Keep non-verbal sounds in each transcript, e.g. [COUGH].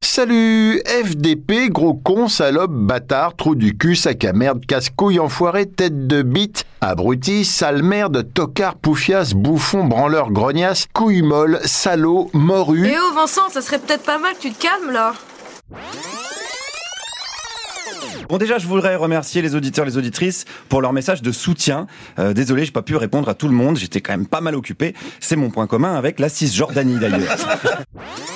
Salut FDP, gros con, salope, bâtard, trou du cul, sac à merde, casse-couille, enfoiré, tête de bite, abruti, sale merde, tocard, poufias, bouffon, branleur, grognasse, couille molle, salaud, morue. Eh oh Vincent, ça serait peut-être pas mal que tu te calmes là Bon déjà, je voudrais remercier les auditeurs, les auditrices pour leur message de soutien. Euh, désolé, j'ai pas pu répondre à tout le monde. J'étais quand même pas mal occupé. C'est mon point commun avec la Cisjordanie d'ailleurs. [LAUGHS]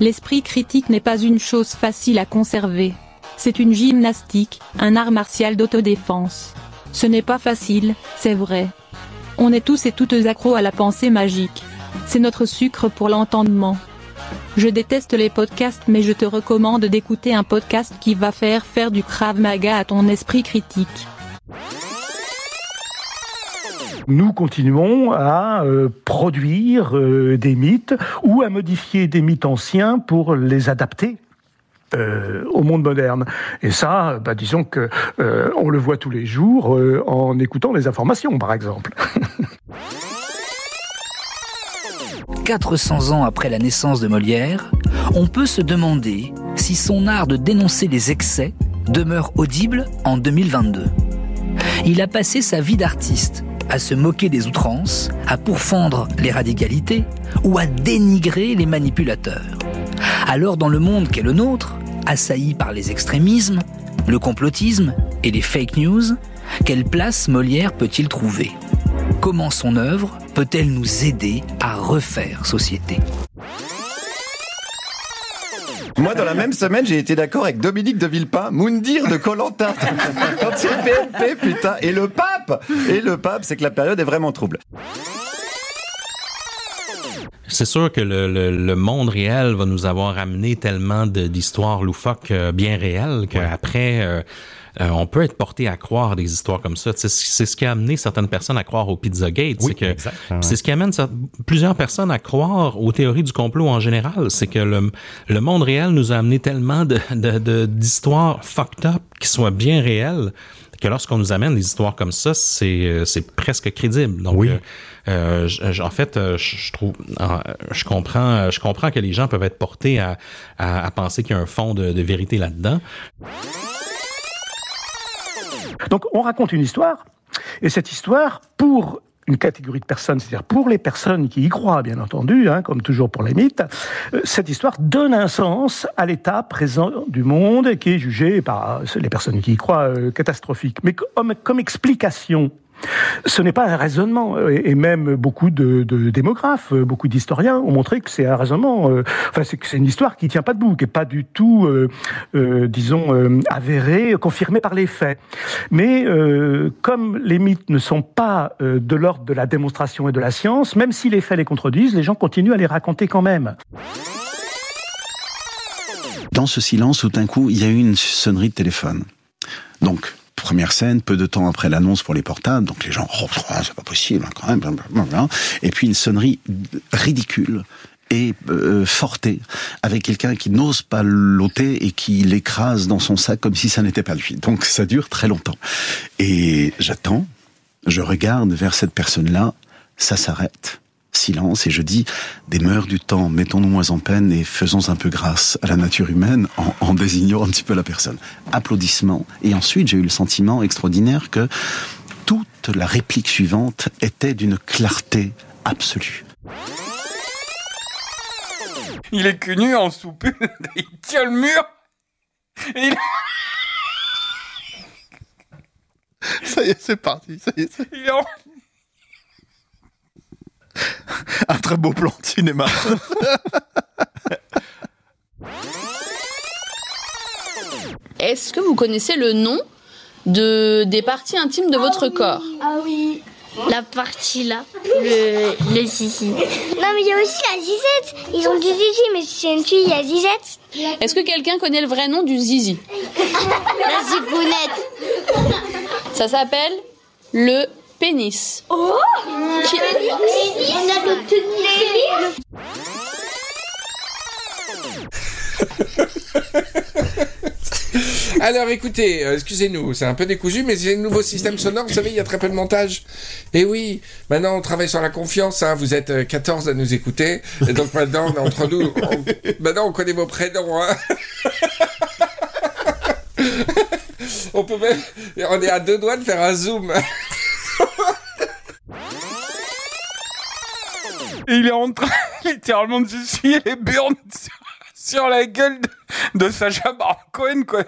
L'esprit critique n'est pas une chose facile à conserver. C'est une gymnastique, un art martial d'autodéfense. Ce n'est pas facile, c'est vrai. On est tous et toutes accros à la pensée magique. C'est notre sucre pour l'entendement. Je déteste les podcasts mais je te recommande d'écouter un podcast qui va faire faire du Krav Maga à ton esprit critique. Nous continuons à euh, produire euh, des mythes ou à modifier des mythes anciens pour les adapter euh, au monde moderne. Et ça, bah, disons que on le voit tous les jours en écoutant les informations, par exemple. [LAUGHS] 400 ans après la naissance de Molière, on peut se demander si son art de dénoncer les excès demeure audible en 2022. Il a passé sa vie d'artiste à se moquer des outrances, à pourfendre les radicalités ou à dénigrer les manipulateurs. Alors dans le monde qu'est le nôtre, assailli par les extrémismes, le complotisme et les fake news, quelle place Molière peut-il trouver? Comment son œuvre peut-elle nous aider à refaire société? Moi, dans la même semaine, j'ai été d'accord avec Dominique de Villepin, Moundir de Colanta. [LAUGHS] Quand c'est PNP, putain. Et le pape Et le pape, c'est que la période est vraiment trouble. C'est sûr que le, monde réel va nous avoir amené tellement d'histoires loufoques euh, bien réelles qu'après, euh, euh, on peut être porté à croire des histoires comme ça. C'est ce qui a amené certaines personnes à croire au Pizzagate. c'est que c'est ce qui amène plusieurs personnes à croire aux théories du complot en général. C'est que le, le, monde réel nous a amené tellement de d'histoires fucked up qui soient bien réelles que lorsqu'on nous amène des histoires comme ça, c'est c'est presque crédible. Donc, oui. Euh, euh en fait, euh, je trouve, je comprends, je comprends que les gens peuvent être portés à, penser qu'il y a un fond de, vérité là-dedans. Donc on raconte une histoire, et cette histoire, pour une catégorie de personnes, c'est-à-dire pour les personnes qui y croient, bien entendu, hein, comme toujours pour les mythes, euh, cette histoire donne un sens à l'état présent du monde qui est jugé par les personnes qui y croient euh, catastrophique. Mais comme explication ce n'est pas un raisonnement, et même beaucoup de, démographes, beaucoup d'historiens ont montré que c'est un raisonnement, euh, enfin c'est une histoire qui tient pas debout, qui est pas du tout, euh, euh, disons, avérée, confirmée par les faits. Mais comme les mythes ne sont pas de l'ordre de la démonstration et de la science, même si les faits les contredisent, les gens continuent à les raconter quand même. Dans ce silence, tout d'un coup, il y a eu une sonnerie de téléphone. Donc, première scène, peu de temps après l'annonce pour les portables, donc les gens, oh, c'est pas possible hein, quand même, et puis une sonnerie ridicule et euh, fortée avec quelqu'un qui n'ose pas l'ôter et qui l'écrase dans son sac comme si ça n'était pas lui. Donc ça dure très longtemps. Et j'attends, je regarde vers cette personne-là, ça s'arrête silence et je dis des mœurs du temps, mettons-nous moins en peine et faisons un peu grâce à la nature humaine en, désignant un petit peu la personne. Applaudissements. Et ensuite, j'ai eu le sentiment extraordinaire que toute la réplique suivante était d'une clarté absolue. Il est cul nu en soupe, [LAUGHS] il tient le mur. il... Ça y est, c'est parti. Ça y est, Il est en... un très beau plan de cinéma. Est-ce que vous connaissez le nom de, des parties intimes de votre ah corps? Ah oui. La partie là, le, le zizi. Non mais il y a aussi la zizette. Ils ont du zizi, mais c'est une fille, il y a zizette. Est-ce que quelqu'un connaît le vrai nom du zizi? La zigounette. Ça s'appelle le pénis. Oh Qui... On a [LAUGHS] Alors écoutez, euh, excusez-nous, c'est un peu décousu, mais c'est un nouveau système sonore. Vous savez, il y a très peu de montage. Et oui, maintenant on travaille sur la confiance. Hein. Vous êtes euh, 14 à nous écouter. Et donc maintenant, on est entre nous, on- maintenant on connaît vos prénoms. hein. [LAUGHS] on peut même. On est à deux doigts de faire un zoom. Il est en train [LAUGHS] littéralement de s'essuyer les burnes [LAUGHS] sur, la gueule de, Sacha Baron Cohen, quoi.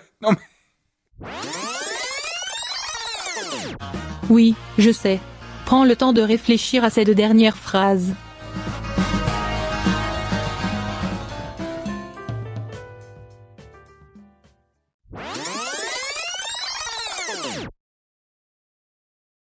Oui, je sais. Prends le temps de réfléchir à ces deux dernières phrases.